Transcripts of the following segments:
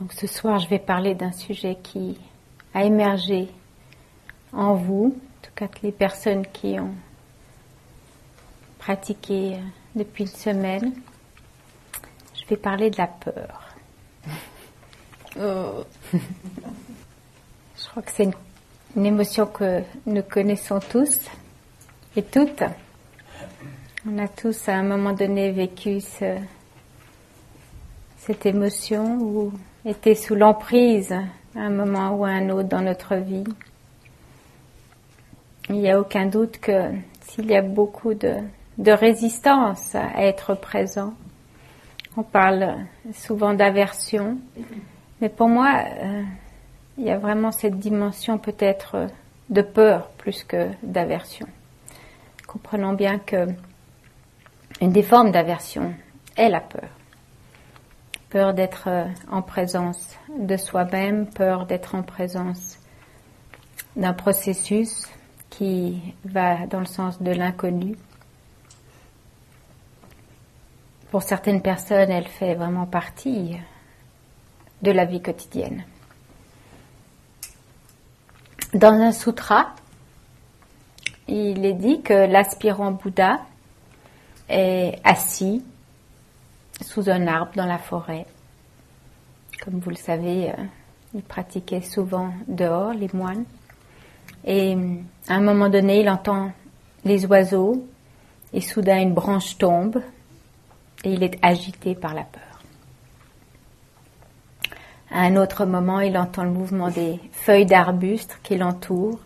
Donc ce soir, je vais parler d'un sujet qui a émergé en vous, en tout cas les personnes qui ont pratiqué euh, depuis une semaine. Je vais parler de la peur. Oh. je crois que c'est une, une émotion que nous connaissons tous et toutes. On a tous à un moment donné vécu ce, cette émotion ou été sous l'emprise à un moment ou à un autre dans notre vie. Il n'y a aucun doute que s'il y a beaucoup de, résistance à être présent, on parle souvent d'aversion, mais pour moi, euh, il y a vraiment cette dimension peut-être de peur plus que d'aversion. Comprenons bien que une des formes d'aversion est la peur peur d'être euh, en présence de soi-même, peur d'être en présence d'un processus qui va dans le sens de l'inconnu. Pour certaines personnes, elle fait vraiment partie de la vie quotidienne. Dans un sutra, il est dit que l'aspirant Bouddha est assis sous un arbre dans la forêt. Comme vous le savez, euh, il pratiquait souvent dehors, les moines. Et à un moment donné, il entend les oiseaux et soudain une branche tombe et il est agité par la peur. À un autre moment, il entend le mouvement des feuilles d'arbustes qui l'entourent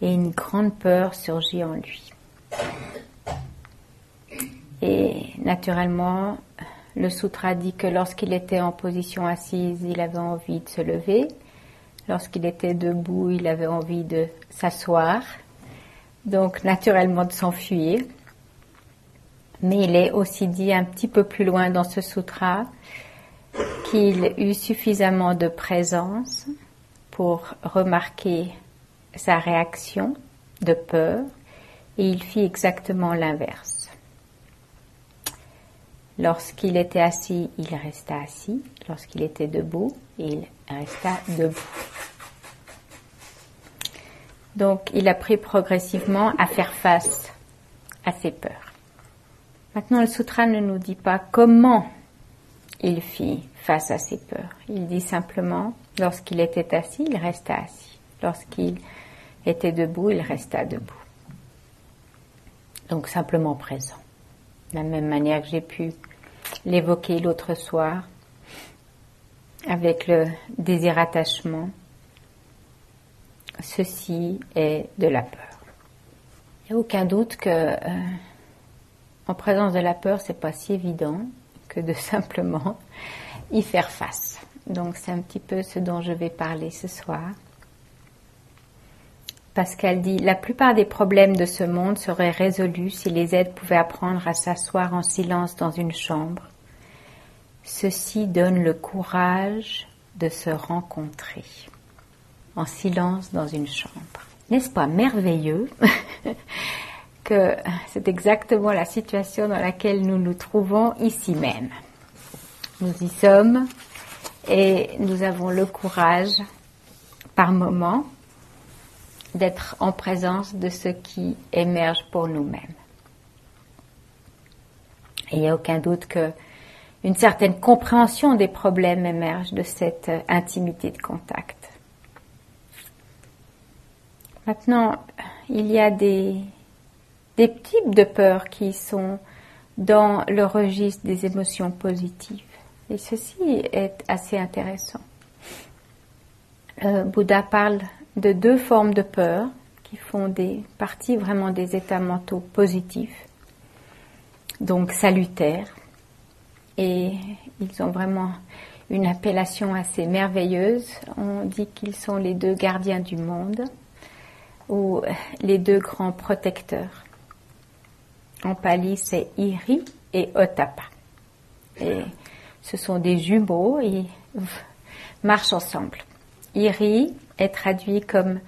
et une grande peur surgit en lui. Et naturellement, le sutra dit que lorsqu'il était en position assise, il avait envie de se lever. Lorsqu'il était debout, il avait envie de s'asseoir. Donc naturellement de s'enfuir. Mais il est aussi dit un petit peu plus loin dans ce sutra qu'il eut suffisamment de présence pour remarquer sa réaction de peur et il fit exactement l'inverse. Lorsqu'il était assis, il resta assis. Lorsqu'il était debout, il resta debout. Donc, il a pris progressivement à faire face à ses peurs. Maintenant, le sutra ne nous dit pas comment il fit face à ses peurs. Il dit simplement, lorsqu'il était assis, il resta assis. Lorsqu'il était debout, il resta debout. Donc, simplement présent de la même manière que j'ai pu l'évoquer l'autre soir avec le désir attachement. Ceci est de la peur. Il n'y a aucun doute que euh, en présence de la peur, c'est pas si évident que de simplement y faire face. Donc c'est un petit peu ce dont je vais parler ce soir. Pascal dit La plupart des problèmes de ce monde seraient résolus si les êtres pouvaient apprendre à s'asseoir en silence dans une chambre. Ceci donne le courage de se rencontrer en silence dans une chambre. N'est-ce pas merveilleux que c'est exactement la situation dans laquelle nous nous trouvons ici même? Nous y sommes et nous avons le courage par moments d'être en présence de ce qui émerge pour nous-mêmes. il n'y a aucun doute que une certaine compréhension des problèmes émerge de cette intimité de contact. Maintenant, il y a des, des types de peurs qui sont dans le registre des émotions positives. Et ceci est assez intéressant. Euh, Bouddha parle de deux formes de peur qui font des parties vraiment des états mentaux positifs, donc salutaires. Et ils ont vraiment une appellation assez merveilleuse. On dit qu'ils sont les deux gardiens du monde ou les deux grands protecteurs. En pali, c'est Iri et Otapa. Et ce sont des jumeaux, ils marchent ensemble. Iri est traduit comme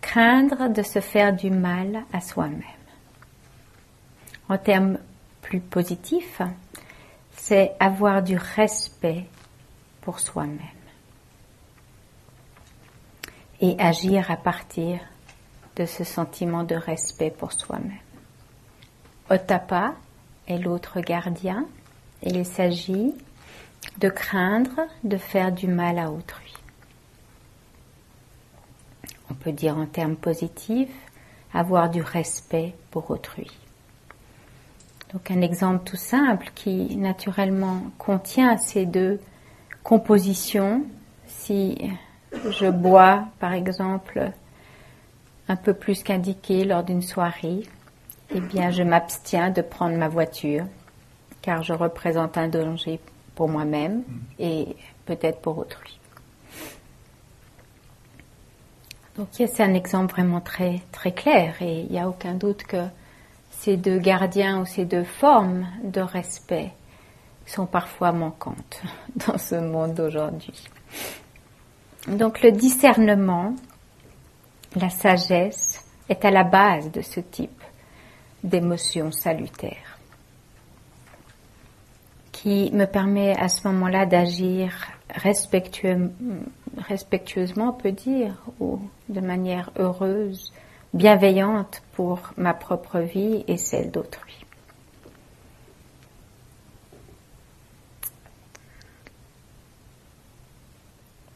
craindre de se faire du mal à soi-même. En termes plus positifs, c'est avoir du respect pour soi-même et agir à partir de ce sentiment de respect pour soi-même. Otapa est l'autre gardien. Il s'agit de craindre de faire du mal à autrui. On peut dire en termes positifs, avoir du respect pour autrui. Donc un exemple tout simple qui naturellement contient ces deux compositions. Si je bois par exemple un peu plus qu'indiqué lors d'une soirée, eh bien je m'abstiens de prendre ma voiture car je représente un danger pour moi-même et peut-être pour autrui. Donc c'est un exemple vraiment très très clair et il n'y a aucun doute que ces deux gardiens ou ces deux formes de respect sont parfois manquantes dans ce monde d'aujourd'hui. Donc le discernement, la sagesse est à la base de ce type d'émotion salutaire qui me permet à ce moment-là d'agir respectueusement, on peut dire, ou de manière heureuse, bienveillante pour ma propre vie et celle d'autrui.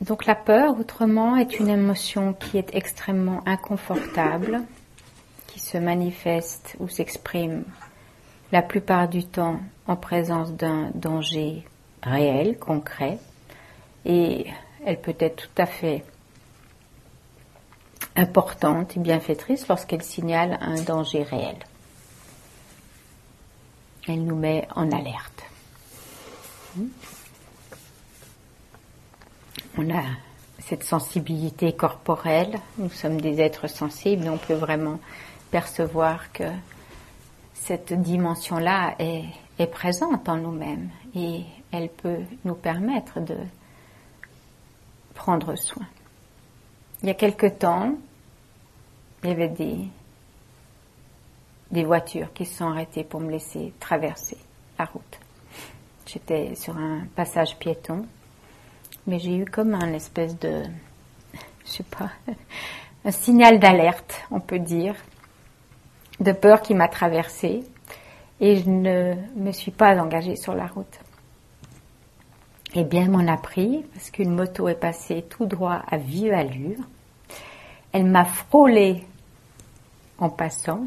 Donc la peur, autrement, est une émotion qui est extrêmement inconfortable, qui se manifeste ou s'exprime la plupart du temps en présence d'un danger réel, concret, et elle peut être tout à fait importante et bienfaitrice lorsqu'elle signale un danger réel. Elle nous met en alerte. On a cette sensibilité corporelle, nous sommes des êtres sensibles, on peut vraiment percevoir que cette dimension-là est, présente en nous-mêmes et elle peut nous permettre de prendre soin. Il y a quelque temps, il y avait des, des voitures qui se sont arrêtées pour me laisser traverser la route. J'étais sur un passage piéton, mais j'ai eu comme un espèce de, je sais pas, un signal d'alerte, on peut dire, de peur qui m'a traversée, et je ne me suis pas engagée sur la route. Eh bien, m'en a pris parce qu'une moto est passée tout droit à vive allure. Elle m'a frôlé en passant.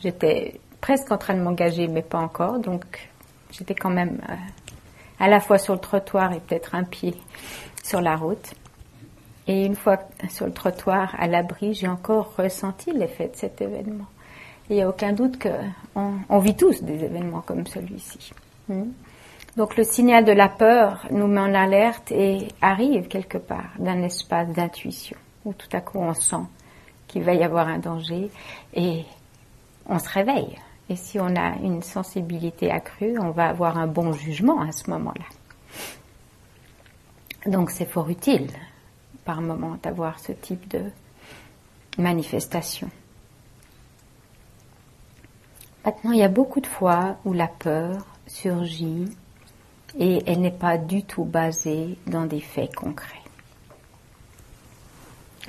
J'étais presque en train de m'engager, mais pas encore. Donc, j'étais quand même euh, à la fois sur le trottoir et peut-être un pied sur la route. Et une fois sur le trottoir, à l'abri, j'ai encore ressenti l'effet de cet événement. Il n'y a aucun doute qu'on on vit tous des événements comme celui-ci. Hmm. Donc le signal de la peur nous met en alerte et arrive quelque part d'un espace d'intuition où tout à coup on sent qu'il va y avoir un danger et on se réveille. Et si on a une sensibilité accrue, on va avoir un bon jugement à ce moment-là. Donc c'est fort utile par moment d'avoir ce type de manifestation. Maintenant, il y a beaucoup de fois où la peur surgit et elle n'est pas du tout basée dans des faits concrets.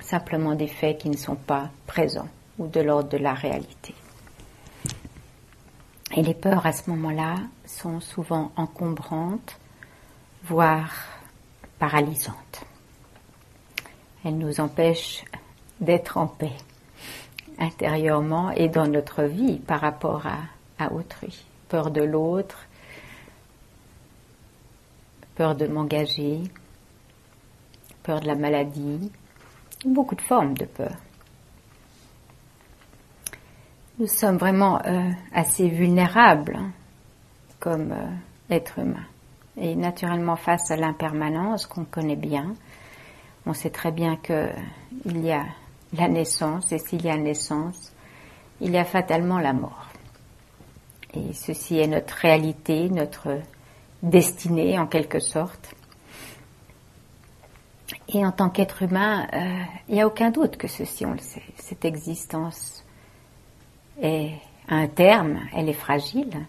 Simplement des faits qui ne sont pas présents ou de l'ordre de la réalité. Et les peurs à ce moment-là sont souvent encombrantes, voire paralysantes. Elles nous empêchent d'être en paix intérieurement et dans notre vie par rapport à, à autrui. Peur de l'autre, peur de m'engager, peur de la maladie, beaucoup de formes de peur. Nous sommes vraiment euh, assez vulnérables comme euh, êtres humains. Et naturellement, face à l'impermanence qu'on connaît bien, on sait très bien qu'il y a la naissance, et s'il y a naissance, il y a fatalement la mort. Et ceci est notre réalité, notre destinée en quelque sorte. Et en tant qu'être humain, euh, il n'y a aucun doute que ceci, on le sait, cette existence est à un terme, elle est fragile,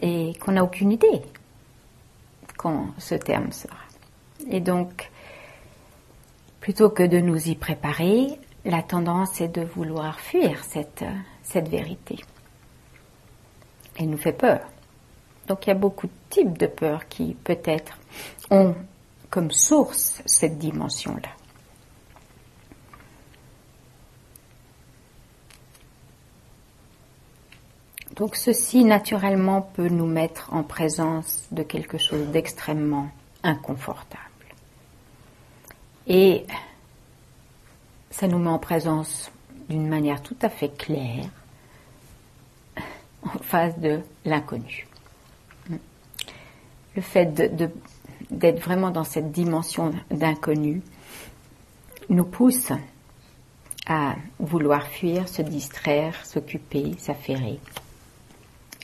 et qu'on n'a aucune idée quand ce terme sera. Et donc, plutôt que de nous y préparer, la tendance est de vouloir fuir cette, cette vérité. Elle nous fait peur. Donc il y a beaucoup de types de peurs qui peut-être ont comme source cette dimension-là. Donc ceci naturellement peut nous mettre en présence de quelque chose d'extrêmement inconfortable. Et ça nous met en présence d'une manière tout à fait claire en face de l'inconnu. Le fait d'être vraiment dans cette dimension d'inconnu nous pousse à vouloir fuir, se distraire, s'occuper, s'affairer.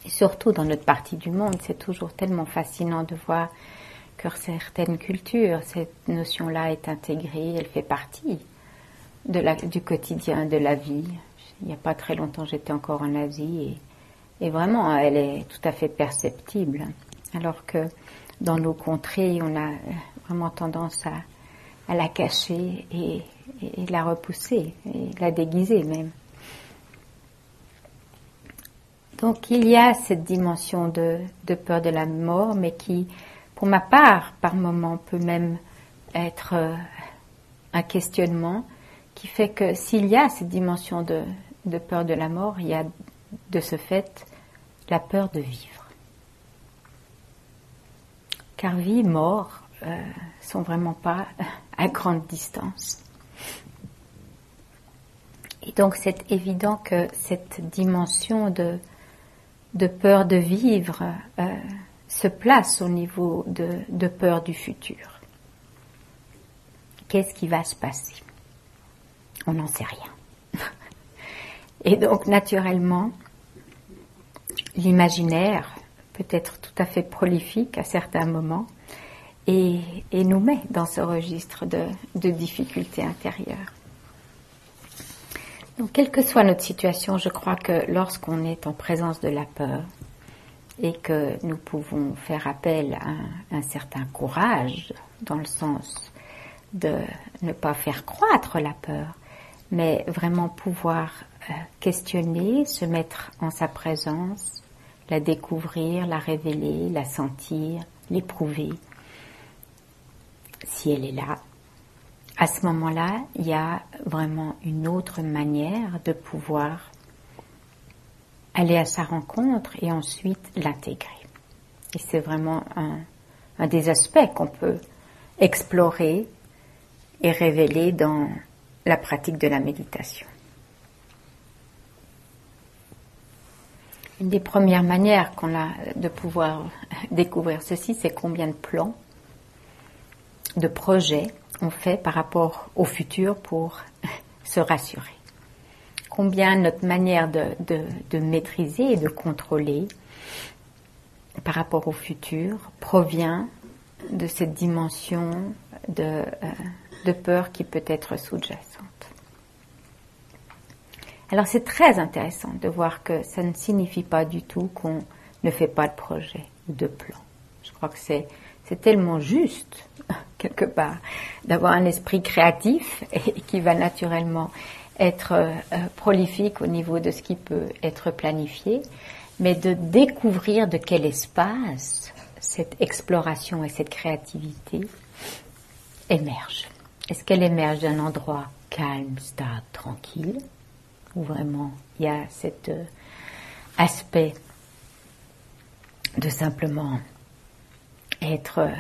Et surtout dans notre partie du monde, c'est toujours tellement fascinant de voir que certaines cultures, cette notion-là est intégrée, elle fait partie du quotidien, de la vie. Il n'y a pas très longtemps, j'étais encore en Asie et, vraiment, elle est tout à fait perceptible. Alors que dans nos contrées, on a vraiment tendance à, la cacher et, et, la repousser, et la déguiser même. Donc il y a cette dimension de, de peur de la mort, mais qui, pour ma part, par moment, peut même être euh, un questionnement qui fait que s'il y a cette dimension de, peur de la mort, il y a de ce fait la peur de vivre. Car vie, mort euh, sont vraiment pas à grande distance. Et donc c'est évident que cette dimension de, peur de vivre euh, se place au niveau de peur du futur. Qu'est-ce qui va se passer? On n'en sait rien. Et donc, naturellement, l'imaginaire peut être tout à fait prolifique à certains moments et, nous met dans ce registre de, difficultés intérieures. Donc, quelle que soit notre situation, je crois que lorsqu'on est en présence de la peur et que nous pouvons faire appel à un certain courage, dans le sens de ne pas faire croître la peur, mais vraiment pouvoir euh, questionner, se mettre en sa présence, la découvrir, la révéler, la sentir, l'éprouver, si elle est là. À ce moment-là, il y a vraiment une autre manière de pouvoir aller à sa rencontre et ensuite l'intégrer. Et c'est vraiment un, un des aspects qu'on peut explorer et révéler dans la pratique de la méditation. Une des premières manières qu'on a de pouvoir découvrir ceci, c'est combien de plans, de projets on fait par rapport au futur pour se rassurer. Combien notre manière de, maîtriser et de contrôler par rapport au futur provient de cette dimension de, euh, de peur qui peut être sous-jacente. Alors c'est très intéressant de voir que ça ne signifie pas du tout qu'on ne fait pas de projet ou de plan. Je crois que c'est, c'est tellement juste, quelque part, d'avoir un esprit créatif et qui va naturellement être euh, prolifique au niveau de ce qui peut être planifié, mais de découvrir de quel espace cette exploration et cette créativité émergent. Est-ce qu'elle émerge d'un endroit calme, stable, tranquille, où vraiment il y a cet euh, aspect de simplement être euh,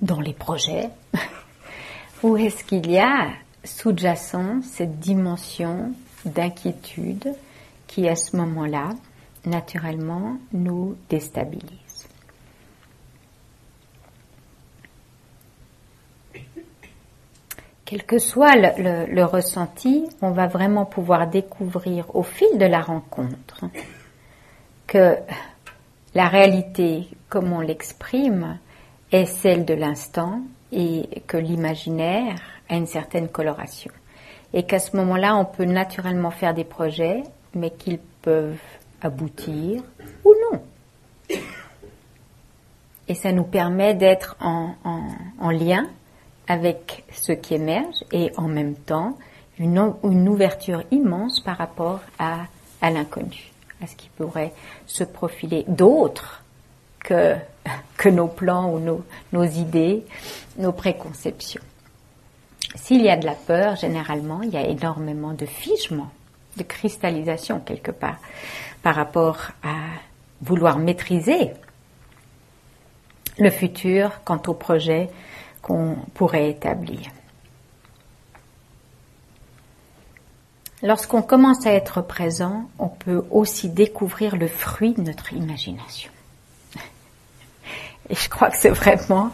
dans les projets, ou est-ce qu'il y a sous-jacent cette dimension d'inquiétude qui à ce moment-là, naturellement, nous déstabilise? Quel que soit le, ressenti, on va vraiment pouvoir découvrir au fil de la rencontre que la réalité, comme on l'exprime, est celle de l'instant et que l'imaginaire a une certaine coloration. Et qu'à ce moment-là, on peut naturellement faire des projets, mais qu'ils peuvent aboutir ou non. et ça nous permet d'être en, en, lien avec ce qui émerge et en même temps une, ouverture immense par rapport à, à l'inconnu, à ce qui pourrait se profiler d'autres que, que nos plans ou nos, nos idées, nos préconceptions. S'il y a de la peur, généralement, il y a énormément de figement, de cristallisation quelque part, par rapport à vouloir maîtriser le futur quant au projet qu'on pourrait établir. Lorsqu'on commence à être présent, on peut aussi découvrir le fruit de notre imagination. Et je crois que c'est vraiment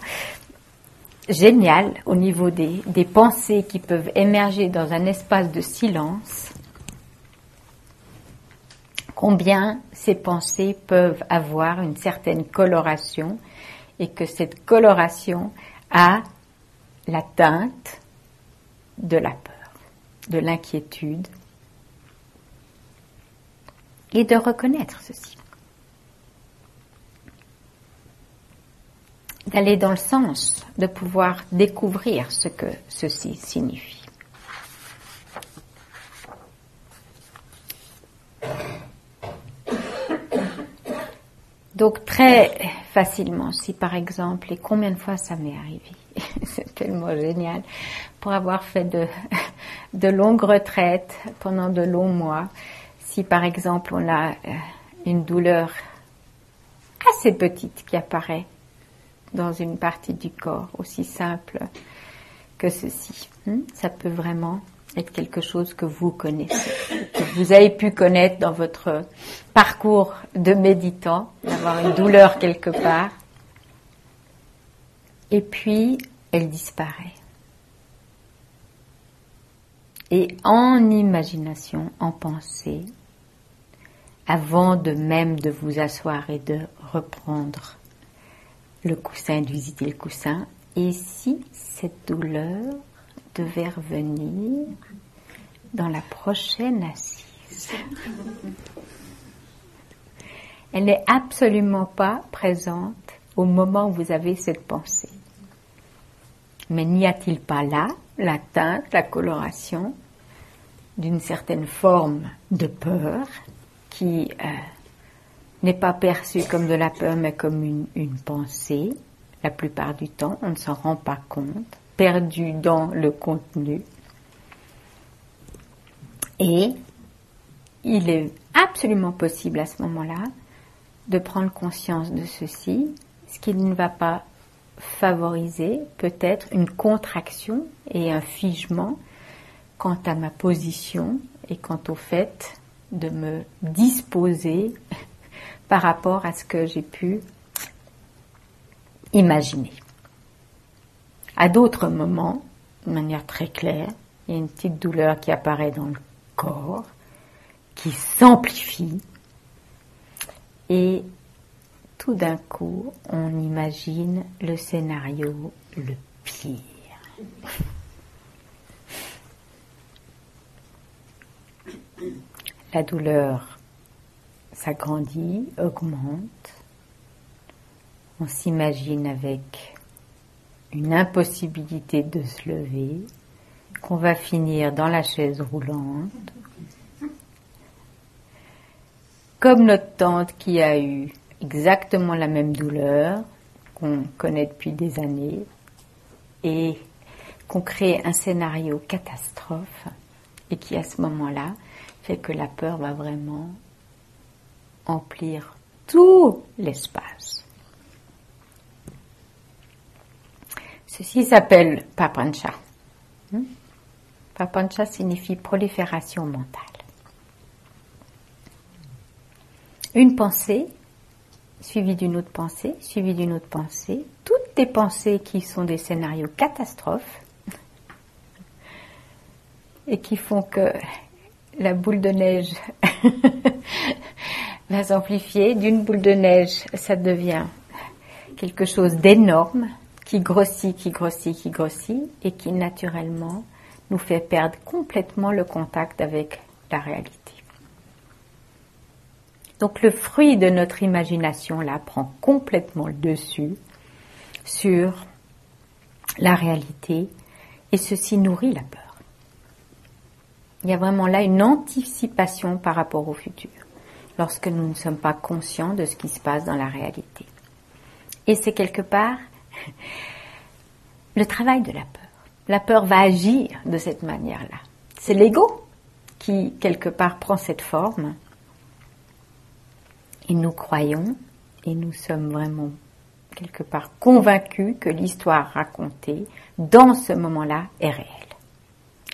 génial au niveau des, des, pensées qui peuvent émerger dans un espace de silence. Combien ces pensées peuvent avoir une certaine coloration et que cette coloration a la teinte de la peur, de l'inquiétude, et de reconnaître ceci. D'aller dans le sens de pouvoir découvrir ce que ceci signifie. Donc très facilement, si par exemple, et combien de fois ça m'est arrivé, c'est tellement génial, pour avoir fait de, longues retraites pendant de longs mois, si par exemple on a euh, une douleur assez petite qui apparaît dans une partie du corps, aussi simple que ceci, hmm, ça peut vraiment être quelque chose que vous connaissez, que vous avez pu connaître dans votre parcours de méditant, d'avoir une douleur quelque part, et puis elle disparaît. Et en imagination, en pensée, avant de même de vous asseoir et de reprendre le coussin, de visiter le coussin, et si cette douleur devait revenir dans la prochaine assise. Elle n'est absolument pas présente au moment où vous avez cette pensée. Mais n'y a-t-il pas là la teinte, la coloration d'une certaine forme de peur qui euh, n'est pas perçue comme de la peur mais comme une, une pensée? La plupart du temps, on ne s'en rend pas compte perdu dans le contenu. Et il est absolument possible à ce moment-là de prendre conscience de ceci, ce qui ne va pas favoriser peut-être une contraction et un figement quant à ma position et quant au fait de me disposer par rapport à ce que j'ai pu imaginer. À d'autres moments, de manière très claire, il y a une petite douleur qui apparaît dans le corps, qui s'amplifie, et tout d'un coup, on imagine le scénario le pire. La douleur s'agrandit, augmente. On s'imagine avec une impossibilité de se lever, qu'on va finir dans la chaise roulante, comme notre tante qui a eu exactement la même douleur qu'on connaît depuis des années et qu'on crée un scénario catastrophe et qui à ce moment-là fait que la peur va vraiment emplir tout l'espace. Ceci s'appelle papancha. Hmm? Papancha signifie prolifération mentale. Une pensée suivie d'une autre pensée, suivie d'une autre pensée, toutes des pensées qui sont des scénarios catastrophes et qui font que la boule de neige va s'amplifier. D'une boule de neige, ça devient quelque chose d'énorme qui grossit, qui grossit, qui grossit et qui naturellement nous fait perdre complètement le contact avec la réalité. Donc le fruit de notre imagination là prend complètement le dessus sur la réalité et ceci nourrit la peur. Il y a vraiment là une anticipation par rapport au futur, lorsque nous ne sommes pas conscients de ce qui se passe dans la réalité. Et c'est quelque part le travail de la peur. La peur va agir de cette manière-là. C'est l'ego qui, quelque part, prend cette forme. Et nous croyons, et nous sommes vraiment, quelque part, convaincus que l'histoire racontée, dans ce moment-là, est réelle.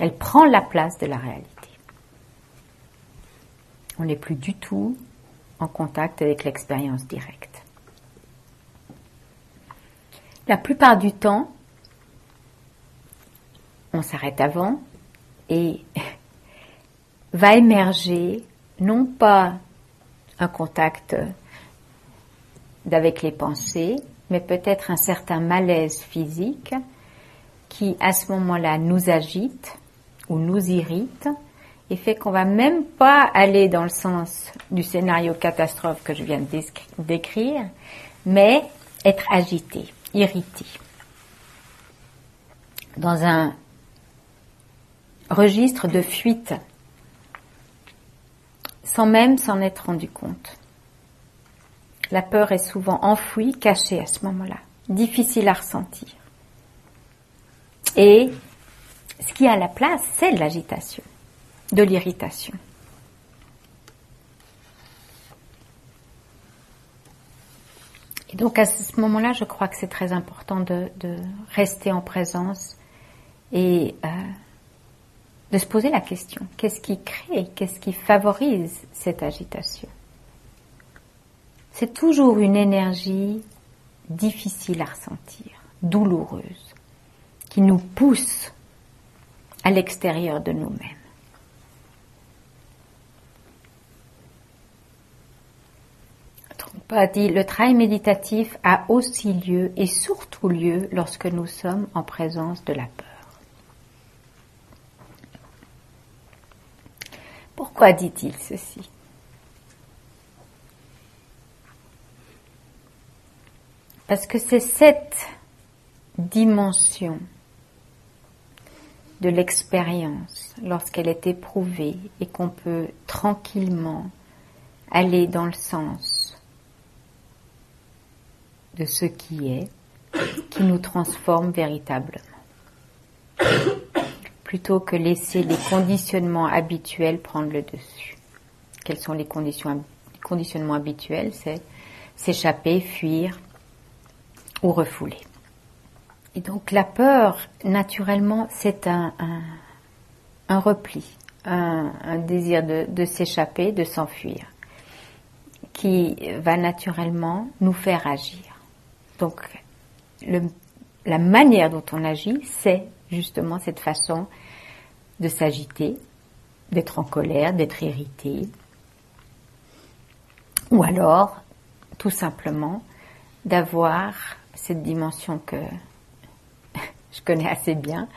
Elle prend la place de la réalité. On n'est plus du tout en contact avec l'expérience directe. La plupart du temps, on s'arrête avant et va émerger non pas un contact avec les pensées, mais peut-être un certain malaise physique qui à ce moment-là nous agite ou nous irrite et fait qu'on va même pas aller dans le sens du scénario catastrophe que je viens de décrire, mais être agité, irrité. Dans un registre de fuite, sans même s'en être rendu compte. La peur est souvent enfouie, cachée à ce moment-là, difficile à ressentir. Et ce qui a la place, c'est l'agitation, de l'irritation. Et donc à ce moment-là, je crois que c'est très important de, rester en présence et euh, de se poser la question, qu'est-ce qui crée, qu'est-ce qui favorise cette agitation? C'est toujours une énergie difficile à ressentir, douloureuse, qui nous pousse à l'extérieur de nous-mêmes. Trompa dit le travail méditatif a aussi lieu et surtout lieu lorsque nous sommes en présence de la peur. Pourquoi dit-il ceci? Parce que c'est cette dimension de l'expérience lorsqu'elle est éprouvée et qu'on peut tranquillement aller dans le sens de ce qui est, qui nous transforme véritablement plutôt que laisser les conditionnements habituels prendre le dessus. Quels sont les, conditionnements habituels? C'est s'échapper, fuir ou refouler. Et donc la peur, naturellement, c'est un, repli, un, désir de s'échapper, de s'enfuir, qui va naturellement nous faire agir. Donc la manière dont on agit, c'est justement cette façon de s'agiter, d'être en colère, d'être irrité, ou alors tout simplement d'avoir cette dimension que je connais assez bien,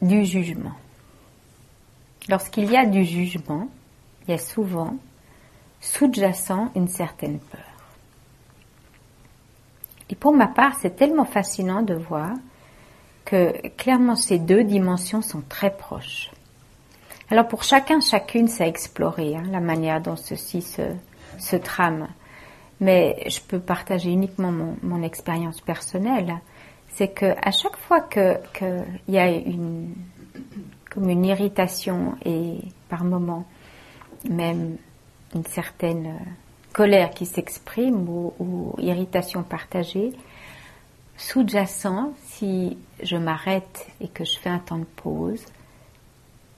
du jugement. Lorsqu'il y a du jugement, il y a souvent sous-jacent une certaine peur. Et pour ma part, c'est tellement fascinant de voir que clairement ces deux dimensions sont très proches. Alors pour chacun, chacune, c'est à explorer hein, la manière dont ceci se, trame. Mais je peux partager uniquement mon, expérience personnelle. C'est que à chaque fois que qu'il y a une comme une irritation et par moments même une certaine colère qui s'exprime ou, irritation partagée, sous-jacent, si je m'arrête et que je fais un temps de pause,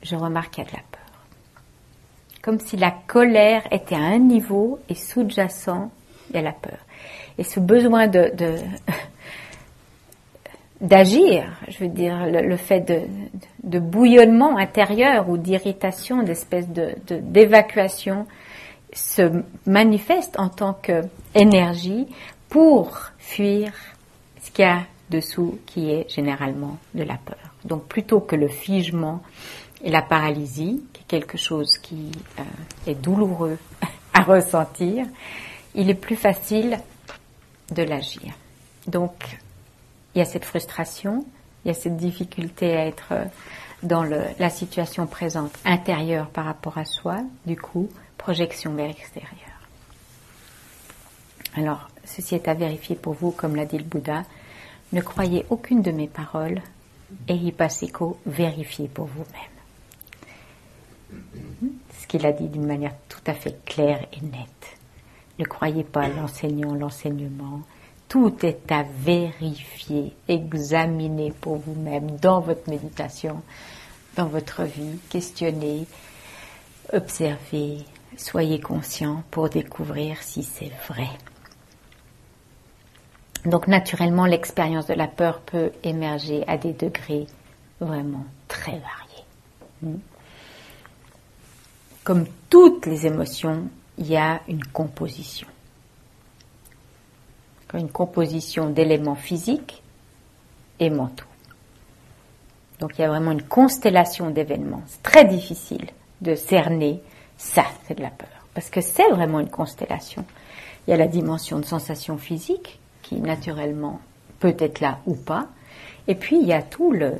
je remarque qu'il y a de la peur. Comme si la colère était à un niveau et sous-jacent, il y a la peur. Et ce besoin de, d'agir, je veux dire, le, fait de, de, bouillonnement intérieur ou d'irritation, d'espèce de, d'évacuation, se manifeste en tant qu'énergie pour fuir ce qu'il y a dessous qui est généralement de la peur. Donc plutôt que le figement et la paralysie, qui est quelque chose qui euh, est douloureux à ressentir, il est plus facile de l'agir. Donc, il y a cette frustration, il y a cette difficulté à être dans la situation présente intérieure par rapport à soi, du coup, projection vers l'extérieur. Alors, ceci est à vérifier pour vous, comme l'a dit le Bouddha. Ne croyez aucune de mes paroles et hypasico, vérifiez pour vous-même. Ce qu'il a dit d'une manière tout à fait claire et nette. Ne croyez pas l'enseignant, l'enseignement. Tout est à vérifier, examiner pour vous-même dans votre méditation, dans votre vie, questionner, observer, soyez conscient pour découvrir si c'est vrai. Donc naturellement, l'expérience de la peur peut émerger à des degrés vraiment très variés. Hmm. Comme toutes les émotions, il y a une composition. Une composition d'éléments physiques et mentaux. Donc il y a vraiment une constellation d'événements. C'est très difficile de cerner ça, c'est de la peur. Parce que c'est vraiment une constellation. Il y a la dimension de sensation physique qui naturellement peut être là ou pas. Et puis il y a tout le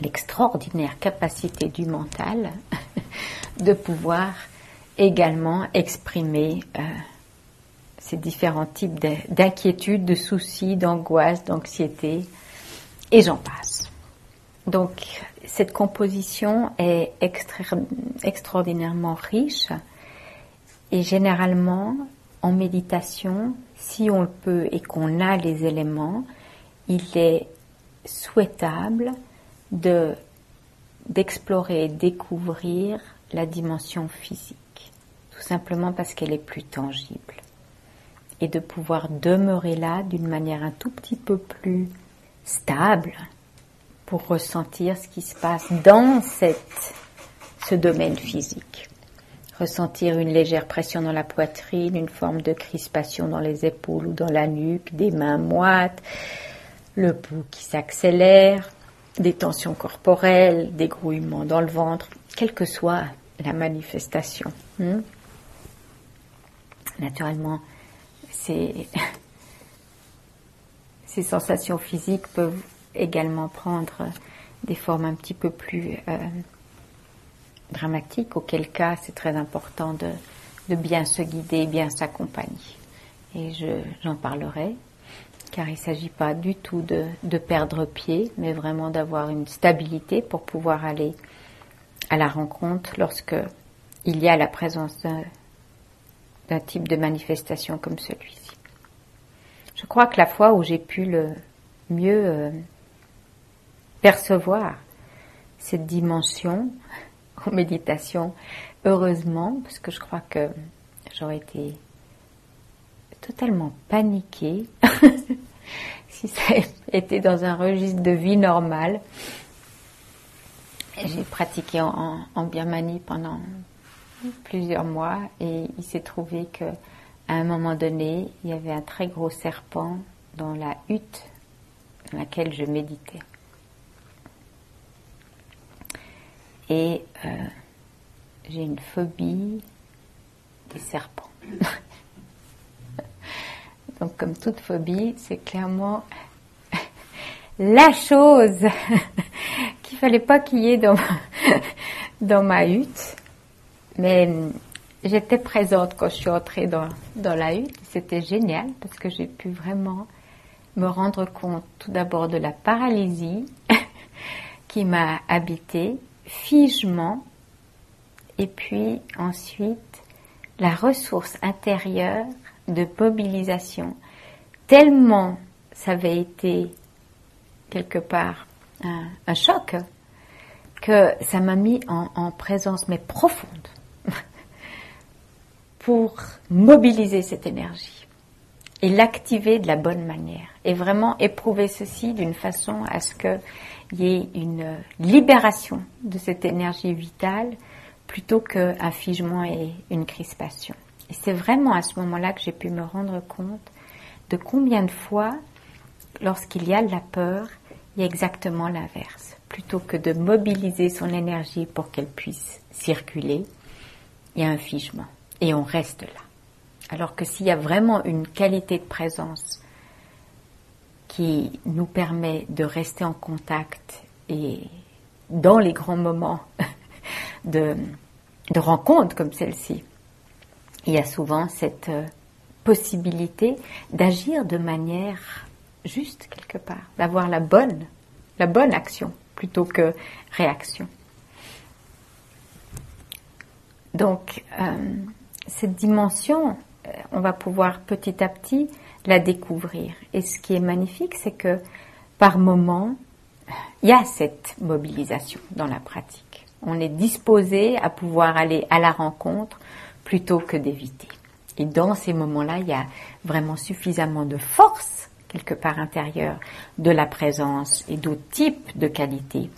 l'extraordinaire capacité du mental de pouvoir également exprimer euh, ces différents types d'inquiétudes, de soucis, d'angoisse, d'anxiété, et j'en passe. Donc cette composition est extraordinairement riche et généralement en méditation, si on le peut et qu'on a les éléments, il est souhaitable de d'explorer et découvrir la dimension physique, tout simplement parce qu'elle est plus tangible, et de pouvoir demeurer là d'une manière un tout petit peu plus stable pour ressentir ce qui se passe dans cette, ce domaine physique ressentir une légère pression dans la poitrine, une forme de crispation dans les épaules ou dans la nuque, des mains moites, le pouls qui s'accélère, des tensions corporelles, des grouillements dans le ventre, quelle que soit la manifestation. Hmm? Naturellement, ces, ces sensations physiques peuvent également prendre des formes un petit peu plus euh, dramatique, auquel cas c'est très important de, bien se guider, bien s'accompagner. Et j'en parlerai, car il ne s'agit pas du tout de, perdre pied, mais vraiment d'avoir une stabilité pour pouvoir aller à la rencontre lorsque il y a la présence d'un type de manifestation comme celui-ci. Je crois que la fois où j'ai pu le mieux euh, percevoir cette dimension, en méditation, heureusement, parce que je crois que j'aurais été totalement paniquée si ça était dans un registre de vie normal. J'ai pratiqué en, en, Birmanie pendant plusieurs mois et il s'est trouvé que à un moment donné, il y avait un très gros serpent dans la hutte dans laquelle je méditais. Et euh, j'ai une phobie des serpents. Donc comme toute phobie, c'est clairement la chose qu'il fallait pas qu'il y ait dans ma, dans ma hutte. Mais j'étais présente quand je suis entrée dans, dans la hutte. C'était génial parce que j'ai pu vraiment me rendre compte tout d'abord de la paralysie qui m'a habitée figement et puis ensuite la ressource intérieure de mobilisation. Tellement ça avait été quelque part un, choc que ça m'a mis en, en, présence mais profonde pour mobiliser cette énergie et l'activer de la bonne manière et vraiment éprouver ceci d'une façon à ce que il y ait une libération de cette énergie vitale plutôt qu'un figement et une crispation. Et c'est vraiment à ce moment-là que j'ai pu me rendre compte de combien de fois, lorsqu'il y a de la peur, il y a exactement l'inverse. Plutôt que de mobiliser son énergie pour qu'elle puisse circuler, il y a un figement et on reste là. Alors que s'il y a vraiment une qualité de présence qui nous permet de rester en contact et dans les grands moments de, rencontres comme celle-ci, il y a souvent cette euh, possibilité d'agir de manière juste quelque part, d'avoir la bonne, la bonne action plutôt que réaction. Donc, euh, cette dimension, euh, on va pouvoir petit à petit la découvrir. Et ce qui est magnifique, c'est que par moment, il y a cette mobilisation dans la pratique. On est disposé à pouvoir aller à la rencontre plutôt que d'éviter. Et dans ces moments-là, il y a vraiment suffisamment de force quelque part intérieure de la présence et d'autres types de qualités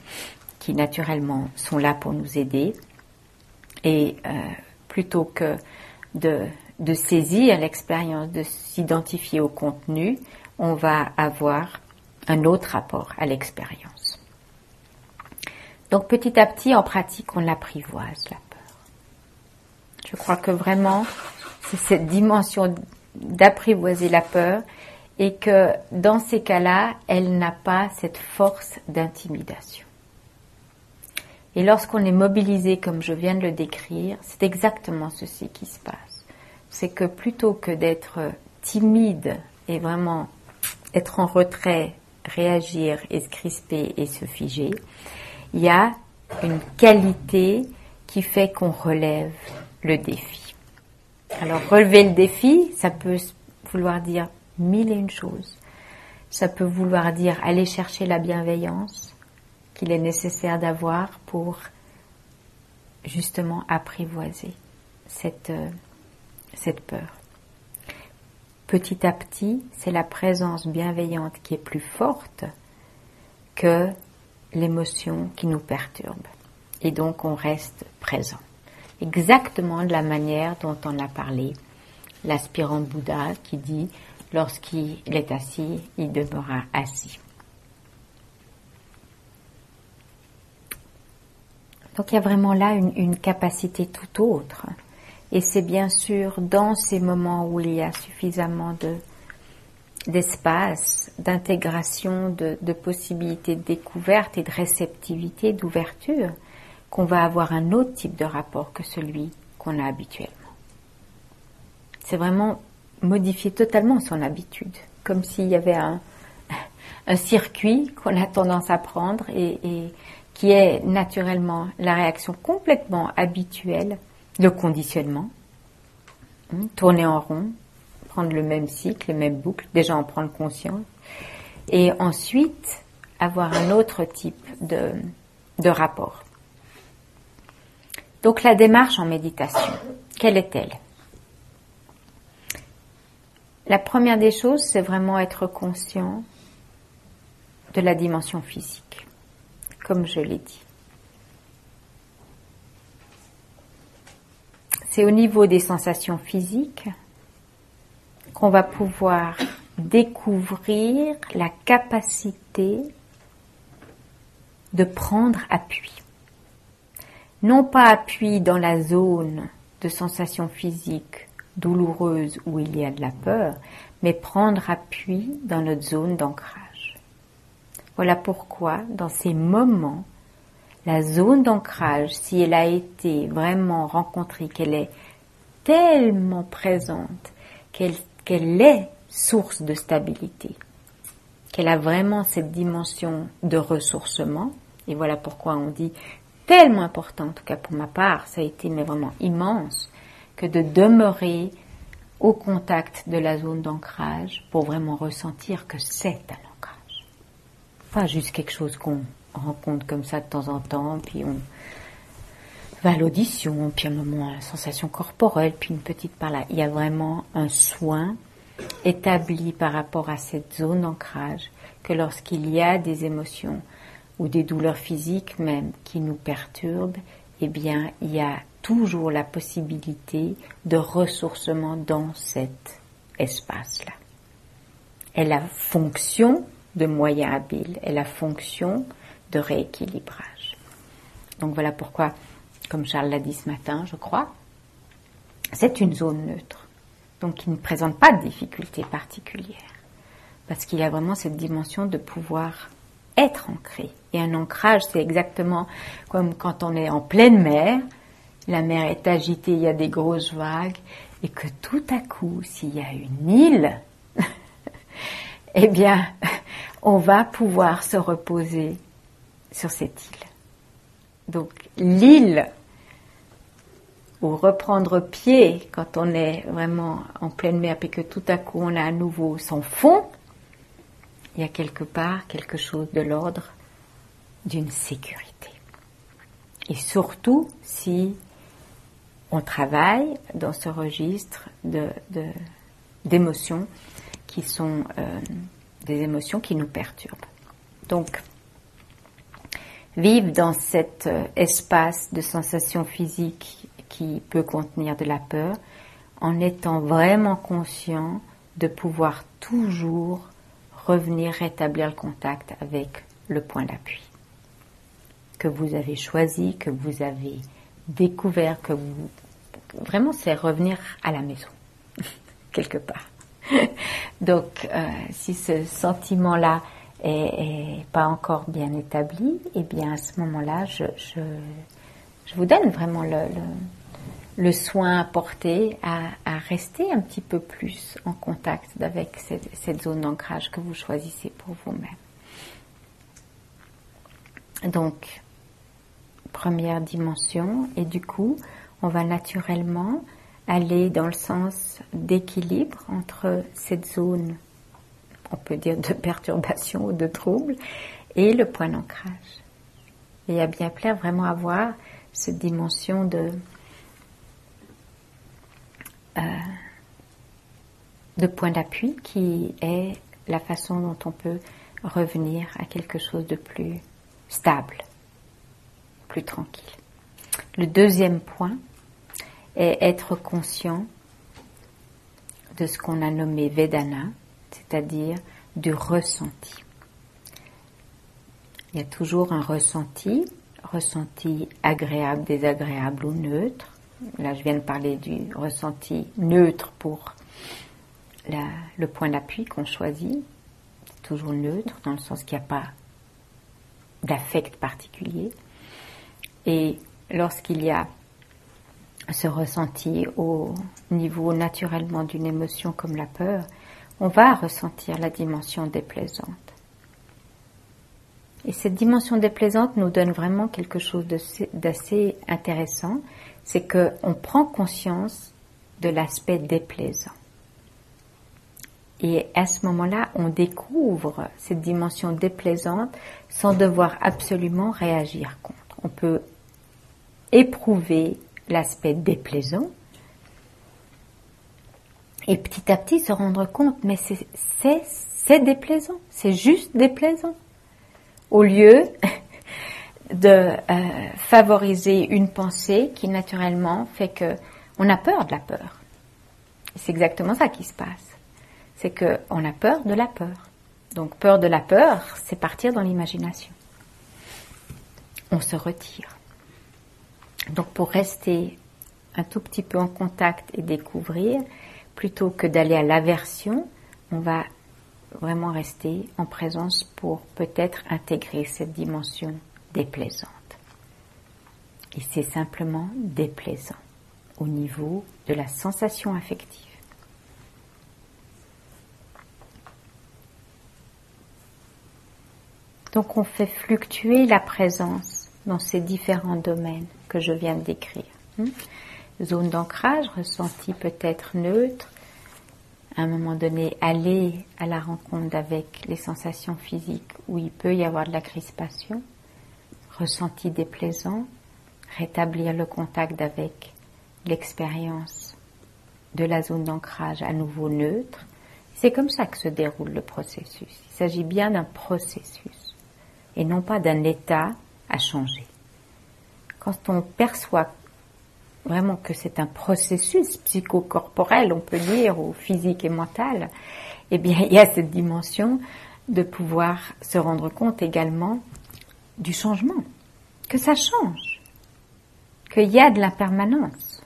qui naturellement sont là pour nous aider. Et euh, plutôt que de, de saisir l'expérience, de s'identifier au contenu, on va avoir un autre rapport à l'expérience. Donc petit à petit, en pratique, on apprivoise la peur. Je crois que vraiment, c'est cette dimension d'apprivoiser la peur et que dans ces cas-là, elle n'a pas cette force d'intimidation. Et lorsqu'on est mobilisé comme je viens de le décrire, c'est exactement ceci qui se passe. C'est que plutôt que d'être timide et vraiment être en retrait réagir et se crisper et se figer, il y a une qualité qui fait qu'on relève le défi. Alors relever le défi, ça peut vouloir dire mille et une choses. Ça peut vouloir dire aller chercher la bienveillance qu'il est nécessaire d'avoir pour justement apprivoiser cette, euh, cette peur petit à petit, c'est la présence bienveillante qui est plus forte que l'émotion qui nous perturbe. Et donc on reste présent. Exactement de la manière dont on a parlé l'aspirant Bouddha qui dit lorsqu'il est assis, il demeurera assis. Donc il y a vraiment là une capacité tout autre et c'est bien sûr dans ces moments où il y a suffisamment de, d'espace, d'intégration, de, de possibilités de découverte et de réceptivité, d'ouverture, qu'on va avoir un autre type de rapport que celui qu'on a habituellement. C'est vraiment modifier totalement son habitude, comme s'il y avait un, un circuit qu'on a tendance à prendre et, et qui est naturellement la réaction complètement habituelle le conditionnement, hein, tourner en rond, prendre le même cycle, les mêmes boucles, déjà en prendre conscience, et ensuite avoir un autre type de, de rapport. Donc la démarche en méditation, quelle est-elle? La première des choses, c'est vraiment être conscient de la dimension physique, comme je l'ai dit. C'est au niveau des sensations physiques qu'on va pouvoir découvrir la capacité de prendre appui. Non pas appui dans la zone de sensations physiques douloureuses où il y a de la peur, mais prendre appui dans notre zone d'ancrage. Voilà pourquoi, dans ces moments la zone d'ancrage, si elle a été vraiment rencontrée, qu'elle est tellement présente, qu'elle est source de stabilité, qu'elle a vraiment cette dimension de ressourcement, et voilà pourquoi on dit tellement important, en tout cas pour ma part, ça a été mais vraiment immense, que de demeurer au contact de la zone d'ancrage pour vraiment ressentir que c'est un ancrage. Pas juste quelque chose qu'on rencontre comme ça de temps en temps, puis on va à l'audition, puis un moment à la sensation corporelle, puis une petite par là. Il y a vraiment un soin établi par rapport à cette zone d'ancrage que lorsqu'il y a des émotions ou des douleurs physiques même qui nous perturbent, eh bien, il y a toujours la possibilité de ressourcement dans cet espace-là. Elle a fonction de moyen habile, elle a fonction de rééquilibrage. Donc voilà pourquoi, comme Charles l'a dit ce matin, je crois, c'est une zone neutre, donc qui ne présente pas de difficultés particulières. parce qu'il y a vraiment cette dimension de pouvoir être ancré. Et un ancrage, c'est exactement comme quand on est en pleine mer, la mer est agitée, il y a des grosses vagues, et que tout à coup, s'il y a une île, eh bien, on va pouvoir se reposer sur cette île. Donc l'île, ou reprendre pied quand on est vraiment en pleine mer et que tout à coup on a à nouveau son fond, il y a quelque part quelque chose de l'ordre d'une sécurité. Et surtout si on travaille dans ce registre d'émotions qui sont euh, des émotions qui nous perturbent. Donc, vivre dans cet euh, espace de sensations physiques qui peut contenir de la peur, en étant vraiment conscient de pouvoir toujours revenir rétablir le contact avec le point d'appui que vous avez choisi, que vous avez découvert, que vous... Vraiment, c'est revenir à la maison, quelque part. Donc, euh, si ce sentiment-là est, pas encore bien établi, eh bien, à ce moment-là, je, je, vous donne vraiment le, le, soin à porter à, à, rester un petit peu plus en contact avec cette zone d'ancrage que vous choisissez pour vous-même. Donc, première dimension, et du coup, on va naturellement aller dans le sens d'équilibre entre cette zone, on peut dire de perturbation ou de trouble, et le point d'ancrage. Et à bien plaire vraiment avoir cette dimension de, euh, de point d'appui qui est la façon dont on peut revenir à quelque chose de plus stable, plus tranquille. Le deuxième point, et être conscient de ce qu'on a nommé Vedana, c'est-à-dire du ressenti. Il y a toujours un ressenti, ressenti agréable, désagréable ou neutre. Là, je viens de parler du ressenti neutre pour le point d'appui qu'on choisit. C'est toujours neutre, dans le sens qu'il n'y a pas d'affect particulier. Et lorsqu'il y a se ressenti au niveau naturellement d'une émotion comme la peur, on va ressentir la dimension déplaisante. Et cette dimension déplaisante nous donne vraiment quelque chose d'assez intéressant, c'est qu'on prend conscience de l'aspect déplaisant. Et à ce moment-là, on découvre cette dimension déplaisante sans devoir absolument réagir contre. On peut éprouver l'aspect déplaisant et petit à petit se rendre compte, mais c'est déplaisant, c'est juste déplaisant. Au lieu de euh, favoriser une pensée qui naturellement fait que on a peur de la peur. C'est exactement ça qui se passe. C'est que on a peur de la peur. Donc peur de la peur, c'est partir dans l'imagination. On se retire. Donc pour rester un tout petit peu en contact et découvrir, plutôt que d'aller à l'aversion, on va vraiment rester en présence pour peut-être intégrer cette dimension déplaisante. Et c'est simplement déplaisant au niveau de la sensation affective. Donc on fait fluctuer la présence dans ces différents domaines que je viens de décrire. Zone d'ancrage, ressenti peut-être neutre, à un moment donné aller à la rencontre avec les sensations physiques où il peut y avoir de la crispation, ressenti déplaisant, rétablir le contact avec l'expérience de la zone d'ancrage à nouveau neutre. C'est comme ça que se déroule le processus. Il s'agit bien d'un processus et non pas d'un état à changer quand on perçoit vraiment que c'est un processus psychocorporel, on peut dire, ou physique et mental, eh bien, il y a cette dimension de pouvoir se rendre compte également du changement, que ça change, qu'il y a de l'impermanence,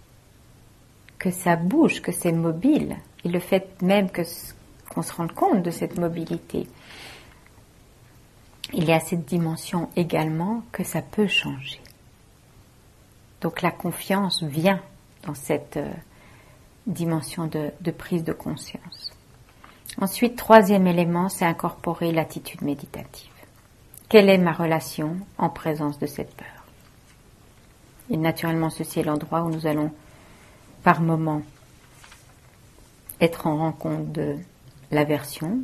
que ça bouge, que c'est mobile, et le fait même que qu'on se rende compte de cette mobilité. Il y a cette dimension également que ça peut changer. Donc la confiance vient dans cette euh, dimension de, prise de conscience. Ensuite, troisième élément, c'est incorporer l'attitude méditative. Quelle est ma relation en présence de cette peur? Et naturellement, ceci est l'endroit où nous allons par moment être en rencontre de l'aversion,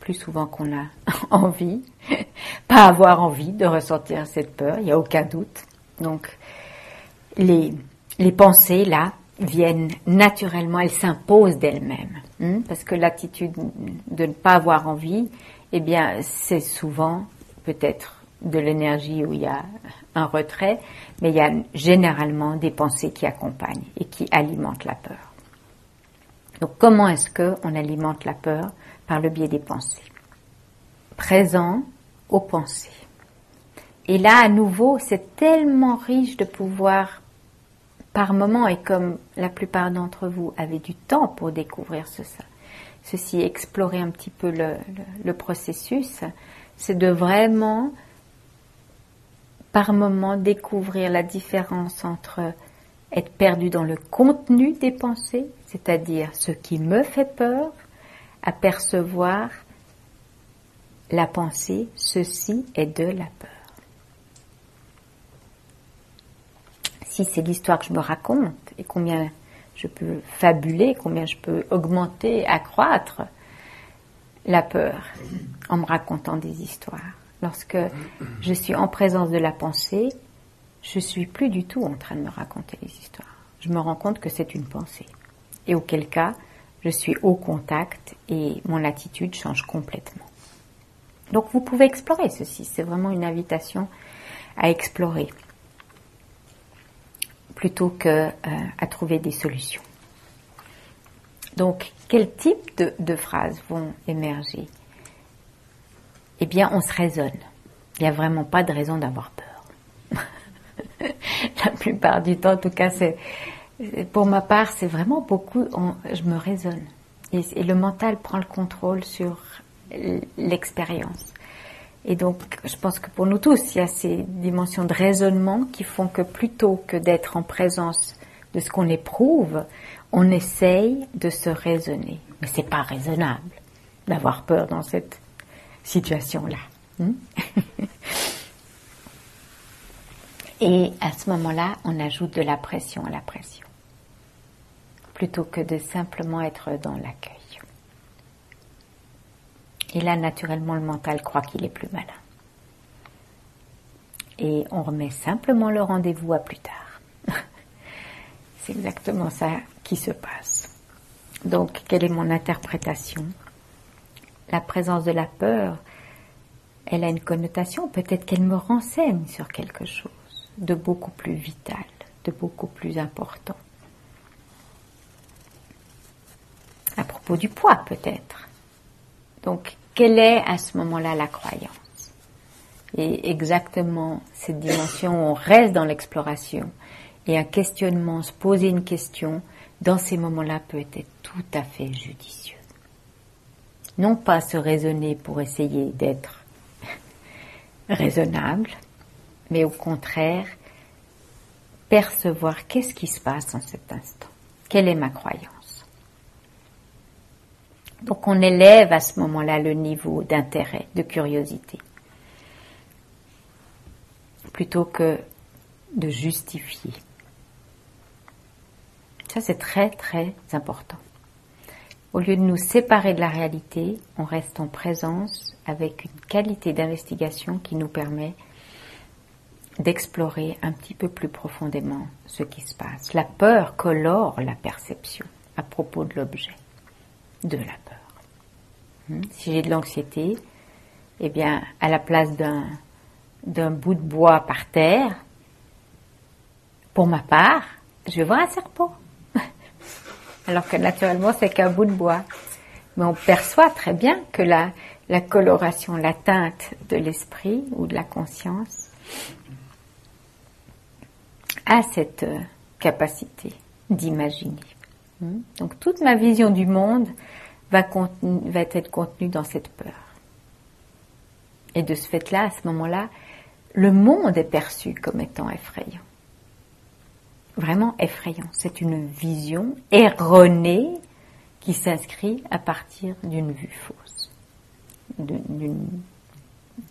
plus souvent qu'on a envie, pas avoir envie de ressentir cette peur, il n'y a aucun doute. Les, pensées, là, viennent naturellement, elles s'imposent d'elles-mêmes. Hein, parce que l'attitude de ne pas avoir envie, eh bien, c'est souvent peut-être de l'énergie où il y a un retrait, mais il y a généralement des pensées qui accompagnent et qui alimentent la peur. Donc comment est-ce qu'on alimente la peur Par le biais des pensées? Présent aux pensées. Et là, à nouveau, c'est tellement riche de pouvoir, par moment, et comme la plupart d'entre vous avaient du temps pour découvrir ce, ceci, explorer un petit peu le processus, c'est de vraiment, par moment, découvrir la différence entre être perdu dans le contenu des pensées, c'est-à-dire ce qui me fait peur, apercevoir la pensée, ceci est de la peur. C'est l'histoire que je me raconte et combien je peux fabuler, combien je peux augmenter, accroître la peur en me racontant des histoires. Lorsque je suis en présence de la pensée, je suis plus du tout en train de me raconter les histoires. Je me rends compte que c'est une pensée. Et auquel cas, je suis au contact et mon attitude change complètement. Donc vous pouvez explorer ceci. C'est vraiment une invitation à explorer plutôt que euh, trouver des solutions. Donc, quel type de, de phrases vont émerger? Eh bien, on se raisonne. Il n'y a vraiment pas de raison d'avoir peur. la plupart du temps, en tout cas, c'est pour ma part, c'est vraiment beaucoup. je me raisonne et, le mental prend le contrôle sur l'expérience. Et donc, je pense que pour nous tous, il y a ces dimensions de raisonnement qui font que plutôt que d'être en présence de ce qu'on éprouve, on essaye de se raisonner. Mais c'est pas raisonnable d'avoir peur dans cette situation-là. Hmm? Et à ce moment-là, on ajoute de la pression à la pression, plutôt que de simplement être dans l'accueil. Et là, naturellement, le mental croit qu'il est plus malin. Et on remet simplement le rendez-vous à plus tard. C'est exactement ça qui se passe. Donc, quelle est mon interprétation? La présence de la peur, elle a une connotation, peut-être qu'elle me renseigne sur quelque chose de beaucoup plus vital, de beaucoup plus important. À propos du poids peut-être. Donc, quelle est à ce moment-là la croyance? Et exactement cette dimension où on reste dans l'exploration et un questionnement, se poser une question, dans ces moments-là peut être tout à fait judicieux. Non pas se raisonner pour essayer d'être raisonnable, mais au contraire, percevoir qu'est-ce qui se passe en cet instant? Quelle est ma croyance? Donc on élève à ce moment-là le niveau d'intérêt, de curiosité, plutôt que de justifier. Ça c'est très très important. Au lieu de nous séparer de la réalité, on reste en présence avec une qualité d'investigation qui nous permet d'explorer un petit peu plus profondément ce qui se passe. La peur colore la perception à propos de l'objet, de la peur. Hmm? Si j'ai de l'anxiété, eh bien, à la place d'un, d'un bout de bois par terre, pour ma part, je vais voir un serpent. Alors que naturellement, c'est qu'un bout de bois. Mais on perçoit très bien que la, la coloration, la teinte de l'esprit ou de la conscience a cette euh, capacité d'imaginer. Hmm? Donc toute ma vision du monde va, être contenu dans cette peur. Et de ce fait-là, à ce moment-là, le monde est perçu comme étant effrayant. Vraiment effrayant. C'est une vision erronée qui s'inscrit à partir d'une vue fausse, d'une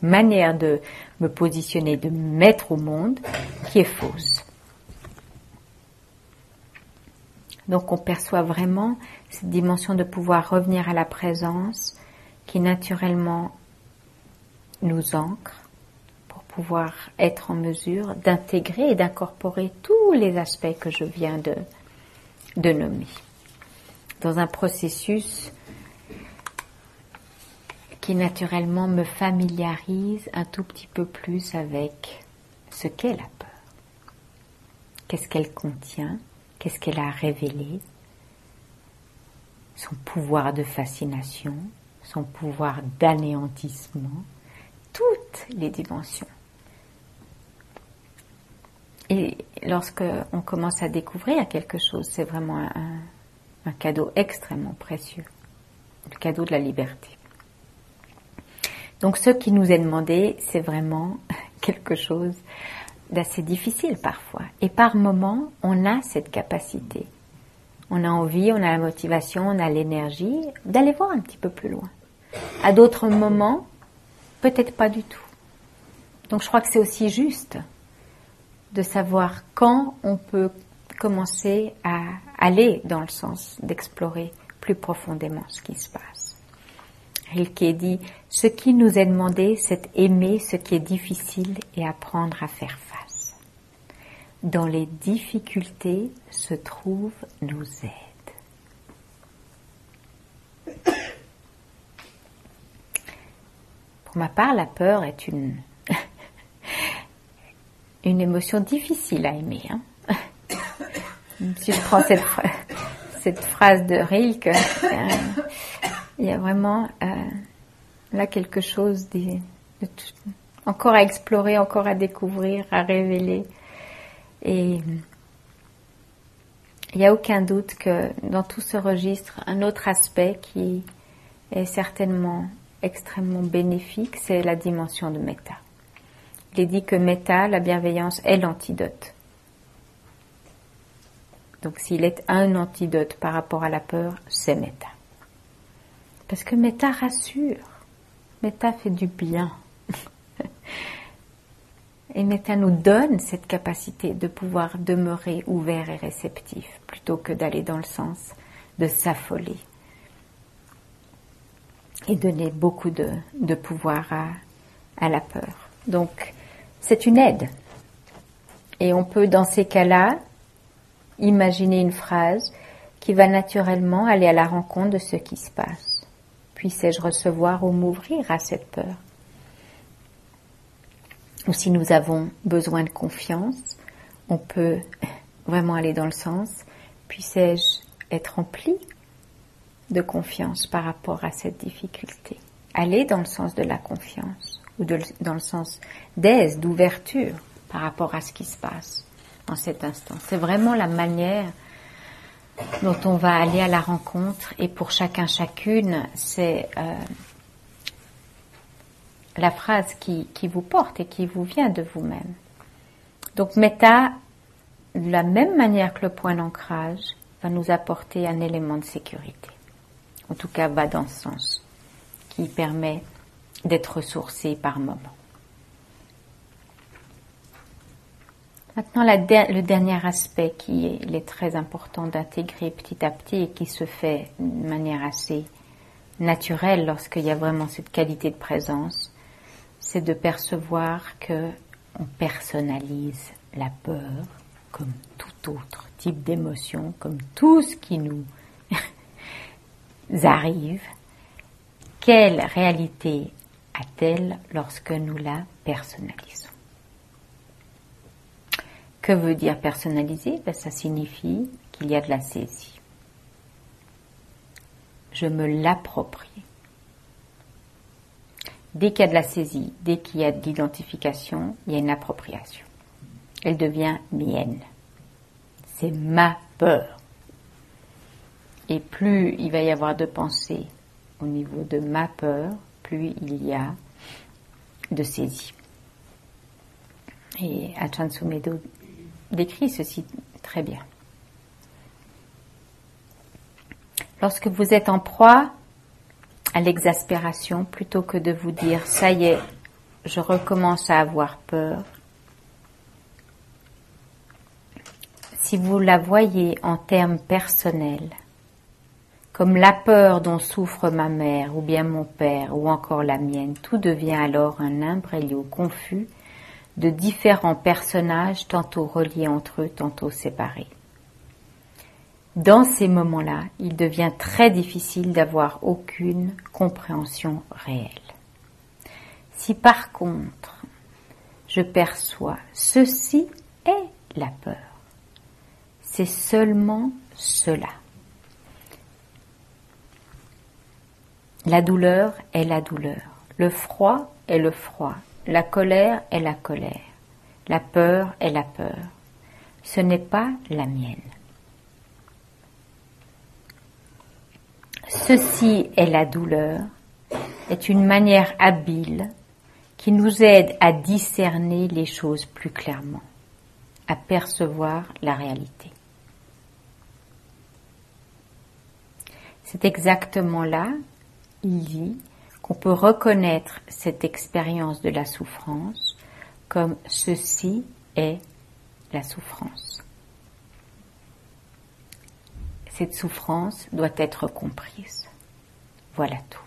manière de me positionner, de me mettre au monde qui est fausse. Donc on perçoit vraiment cette dimension de pouvoir revenir à la présence qui naturellement nous ancre pour pouvoir être en mesure d'intégrer et d'incorporer tous les aspects que je viens de, nommer dans un processus qui naturellement me familiarise un tout petit peu plus avec ce qu'est la peur. Qu'est-ce qu'elle contient? Qu'est-ce qu'elle a révélé? Son pouvoir de fascination, son pouvoir d'anéantissement, toutes les dimensions. Et lorsque on commence à découvrir quelque chose, c'est vraiment un, un cadeau extrêmement précieux, le cadeau de la liberté. Donc ce qui nous est demandé, c'est vraiment quelque chose d'assez difficile parfois. Et par moments, on a cette capacité. On a envie, on a la motivation, on a l'énergie d'aller voir un petit peu plus loin. À d'autres moments, peut-être pas du tout. Donc je crois que c'est aussi juste de savoir quand on peut commencer à aller dans le sens d'explorer plus profondément ce qui se passe. Rilke dit, ce qui nous est demandé, c'est aimer ce qui est difficile et apprendre à faire. Dans les difficultés se trouvent nos aides. Pour ma part, la peur est une, une émotion difficile à aimer. Hein si je prends cette, cette phrase de Rilke, euh, il y a vraiment euh, là quelque chose de, encore à explorer, encore à découvrir, à révéler. Et il n'y a aucun doute que dans tout ce registre, un autre aspect qui est certainement extrêmement bénéfique, c'est la dimension de méta. Il est dit que méta, la bienveillance, est l'antidote donc s'il est un antidote par rapport à la peur, c'est Metta. Parce que Metta rassure. Metta fait du bien. et Metta nous donne cette capacité de pouvoir demeurer ouvert et réceptif plutôt que d'aller dans le sens de s'affoler et donner beaucoup de, pouvoir à, la peur. Donc, c'est une aide. Et on peut, dans ces cas-là, imaginer une phrase qui va naturellement aller à la rencontre de ce qui se passe. Puissais-je recevoir ou m'ouvrir à cette peur? Ou si nous avons besoin de confiance, on peut vraiment aller dans le sens, puissais-je être rempli de confiance par rapport à cette difficulté? Aller dans le sens de la confiance ou dans le sens d'aise, d'ouverture par rapport à ce qui se passe en cet instant. C'est vraiment la manière dont on va aller à la rencontre et pour chacun chacune, c'est euh, la phrase qui, qui, vous porte et qui vous vient de vous-même. Donc Meta, de la même manière que le point d'ancrage, va nous apporter un élément de sécurité. En tout cas, va dans ce sens, qui permet d'être ressourcé par moment. Maintenant, le dernier aspect qui est, très important d'intégrer petit à petit et qui se fait de manière assez naturelle lorsqu'il y a vraiment cette qualité de présence, c'est de percevoir que on personnalise la peur comme tout autre type d'émotion, comme tout ce qui nous arrive. Quelle réalité a-t-elle lorsque nous la personnalisons? Que veut dire personnaliser? Ben, Ça signifie qu'il y a de la saisie. Je me l'approprie. Dès qu'il y a de la saisie, dès qu'il y a de l'identification, il y a une appropriation. Elle devient mienne. C'est ma peur. Et plus il va y avoir de pensées au niveau de ma peur, plus il y a de saisie. Et Achan Sumedo décrit ceci très bien. Lorsque vous êtes en proie à l'exaspération, plutôt que de vous dire ça y est, je recommence à avoir peur, si vous la voyez en termes personnels, comme la peur dont souffre ma mère ou bien mon père ou encore la mienne, tout devient alors un imbroglio confus de différents personnages tantôt reliés entre eux, tantôt séparés. Dans ces moments-là, il devient très difficile d'avoir aucune compréhension réelle. Si par contre, je perçois ceci est la peur, c'est seulement cela. La douleur est la douleur, le froid est le froid, la colère est la colère, la peur est la peur. Ce n'est pas la mienne. Ceci est la douleur, est une manière habile qui nous aide à discerner les choses plus clairement, à percevoir la réalité. C'est exactement là il dit qu'on peut reconnaître cette expérience de la souffrance comme ceci est la souffrance. Cette souffrance doit être comprise. Voilà tout.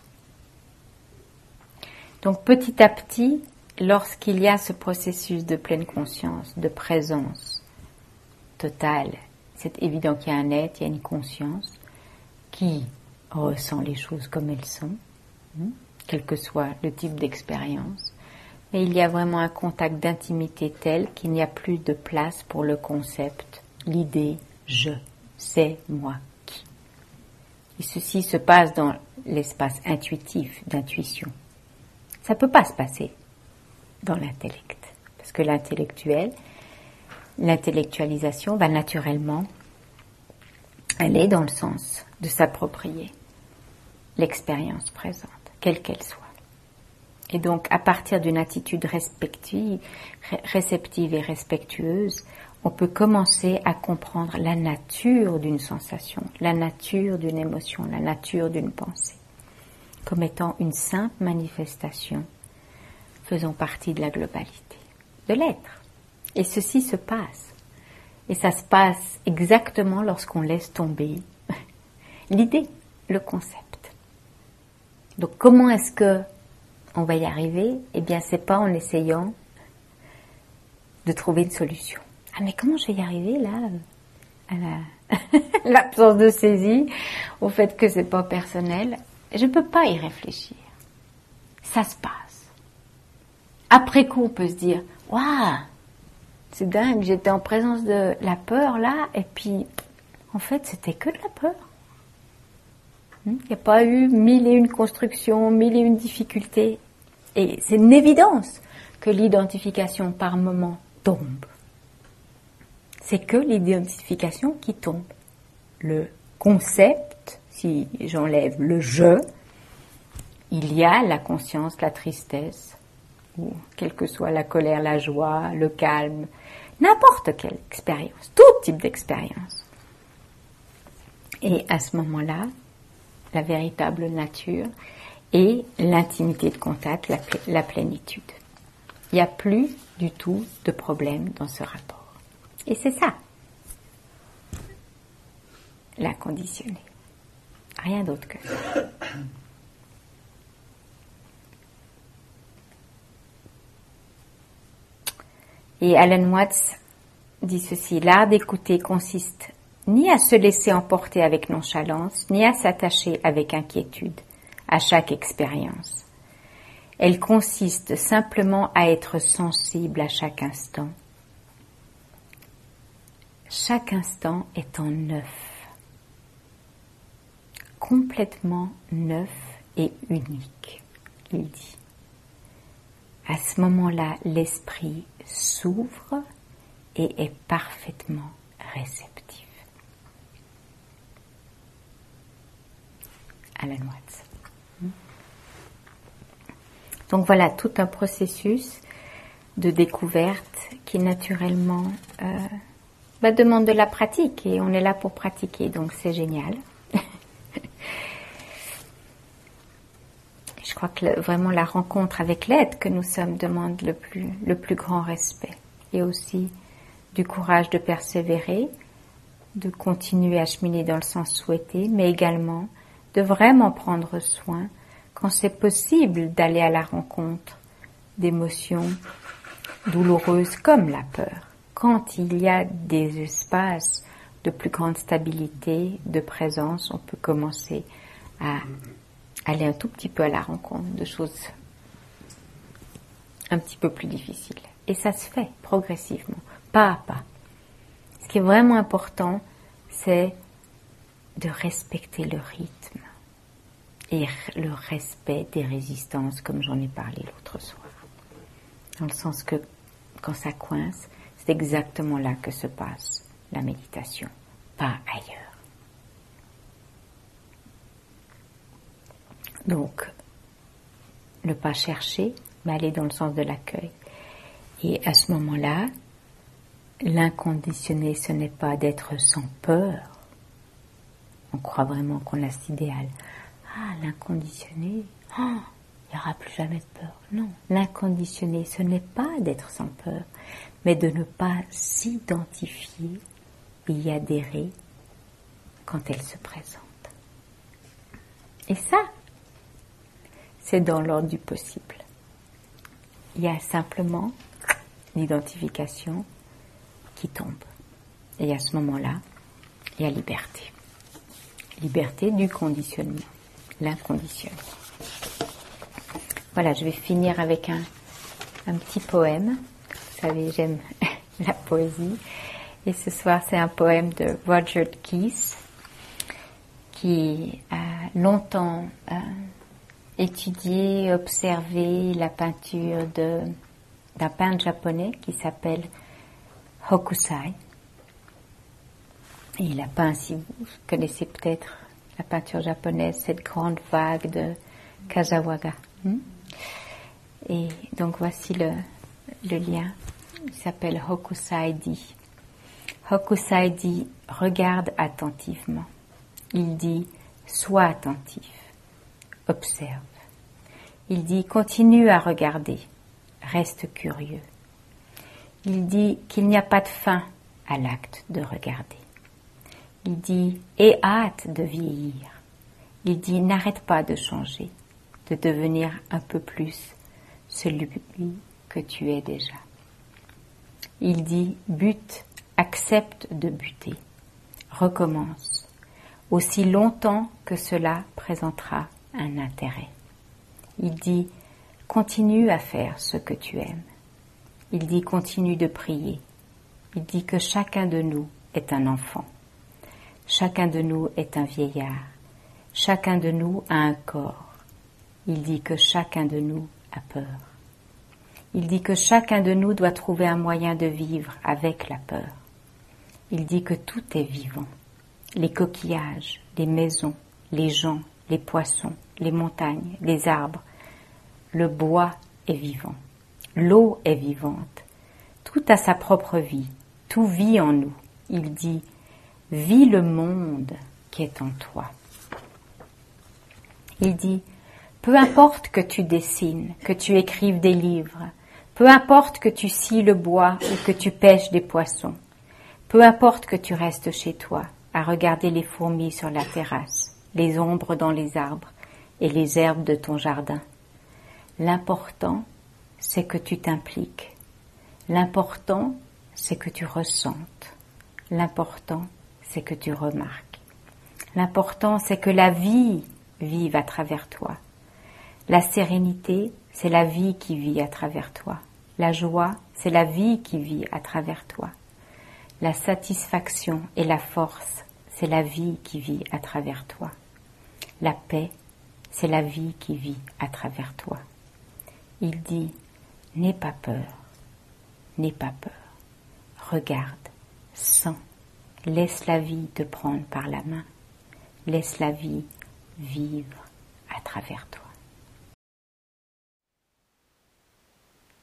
Donc petit à petit, lorsqu'il y a ce processus de pleine conscience, de présence totale, c'est évident qu'il y a un être, il y a une conscience qui ressent les choses comme elles sont, hein, quel que soit le type d'expérience. Mais il y a vraiment un contact d'intimité tel qu'il n'y a plus de place pour le concept, l'idée je, c'est moi qui. Et ceci se passe dans l'espace intuitif, d'intuition. Ça ne peut pas se passer dans l'intellect. Parce que l'intellectuel, l'intellectualisation va naturellement aller dans le sens de s'approprier l'expérience présente, quelle qu'elle soit. Et donc, à partir d'une attitude réceptive et respectueuse, on peut commencer à comprendre la nature d'une sensation, la nature d'une émotion, la nature d'une pensée, comme étant une simple manifestation faisant partie de la globalité, de l'être. Et ceci se passe. Et ça se passe exactement lorsqu'on laisse tomber l'idée, le concept. Donc comment est-ce que on va y arriver? Eh bien, c'est pas en essayant de trouver une solution. Ah mais comment je vais y arriver là à l'absence de saisie, au fait que c'est pas personnel? Je peux pas y réfléchir. Ça se passe. Après coup, on peut se dire waouh, c'est dingue, j'étais en présence de la peur là, et puis en fait, c'était que de la peur. Il n'y a pas eu mille et une constructions, mille et une difficultés. Et c'est une évidence que l'identification par moment tombe. C'est que l'identification qui tombe. Le concept, si j'enlève le je, il y a la conscience, la tristesse, ou quelle que soit la colère, la joie, le calme, n'importe quelle expérience, tout type d'expérience. Et à ce moment-là, la véritable nature et l'intimité de contact, la, plénitude. Il n'y a plus du tout de problème dans ce rapport. Et c'est ça, l'inconditionné. Rien d'autre que ça. Et Alan Watts dit ceci, l'art d'écouter consiste ni à se laisser emporter avec nonchalance, ni à s'attacher avec inquiétude à chaque expérience. Elle consiste simplement à être sensible à chaque instant. Chaque instant est en neuf, complètement neuf et unique, il dit. À ce moment-là, l'esprit s'ouvre et est parfaitement réceptif. à la noix. Donc voilà tout un processus de découverte qui naturellement euh, bah, demande de la pratique et on est là pour pratiquer, donc c'est génial. Je crois que vraiment la rencontre avec l'aide que nous sommes demande le plus, le plus grand respect et aussi du courage de persévérer, de continuer à cheminer dans le sens souhaité, mais également de vraiment prendre soin quand c'est possible d'aller à la rencontre d'émotions douloureuses comme la peur, quand il y a des espaces de plus grande stabilité, de présence, on peut commencer à aller un tout petit peu à la rencontre de choses un petit peu plus difficiles. Et ça se fait progressivement, pas à pas. Ce qui est vraiment important, c'est de respecter le rythme et le respect des résistances, comme j'en ai parlé l'autre soir. Dans le sens que quand ça coince, c'est exactement là que se passe la méditation, pas ailleurs. Donc, ne pas chercher, mais aller dans le sens de l'accueil. Et à ce moment-là, l'inconditionné, ce n'est pas d'être sans peur. On croit vraiment qu'on a cet idéal. Ah, l'inconditionné, oh, il n'y aura plus jamais de peur. Non, l'inconditionné, ce n'est pas d'être sans peur, mais de ne pas s'identifier et y adhérer quand elle se présente. Et ça, c'est dans l'ordre du possible. Il y a simplement l'identification qui tombe. Et à ce moment-là, il y a liberté. Liberté du conditionnement, l'inconditionnement. Voilà, je vais finir avec un, petit poème. Vous savez, j'aime la poésie. Et ce soir, c'est un poème de Roger Keys, qui a longtemps euh, étudié, observé la peinture d'un peintre japonais qui s'appelle Hokusai. Et il a peint, si vous connaissez peut-être la peinture japonaise, cette grande vague de Kazawaga. Hmm? Et donc voici le, lien. Il s'appelle Hokusai dit. Hokusai dit regarde attentivement. Il dit sois attentif. Observe. Il dit continue à regarder. Reste curieux. Il dit qu'il n'y a pas de fin à l'acte de regarder. Il dit aie hâte de vieillir. Il dit n'arrête pas de changer, de devenir un peu plus celui que tu es déjà. Il dit bute, accepte de buter, recommence, aussi longtemps que cela présentera un intérêt. Il dit continue à faire ce que tu aimes. Il dit continue de prier. Il dit que chacun de nous est un enfant. Chacun de nous est un vieillard. Chacun de nous a un corps. Il dit que chacun de nous peur. Il dit que chacun de nous doit trouver un moyen de vivre avec la peur. Il dit que tout est vivant. Les coquillages, les maisons, les gens, les poissons, les montagnes, les arbres. Le bois est vivant. L'eau est vivante. Tout a sa propre vie. Tout vit en nous. Il dit, vis le monde qui est en toi. Il dit, peu importe que tu dessines, que tu écrives des livres, peu importe que tu scies le bois ou que tu pêches des poissons, peu importe que tu restes chez toi à regarder les fourmis sur la terrasse, les ombres dans les arbres et les herbes de ton jardin. L'important, c'est que tu t'impliques. L'important, c'est que tu ressentes. L'important, c'est que tu remarques. L'important, c'est que la vie vive à travers toi. La sérénité, c'est la vie qui vit à travers toi. La joie, c'est la vie qui vit à travers toi. La satisfaction et la force, c'est la vie qui vit à travers toi. La paix, c'est la vie qui vit à travers toi. Il dit, n'aie pas peur, n'aie pas peur. Regarde, sens, laisse la vie te prendre par la main, laisse la vie vivre à travers toi.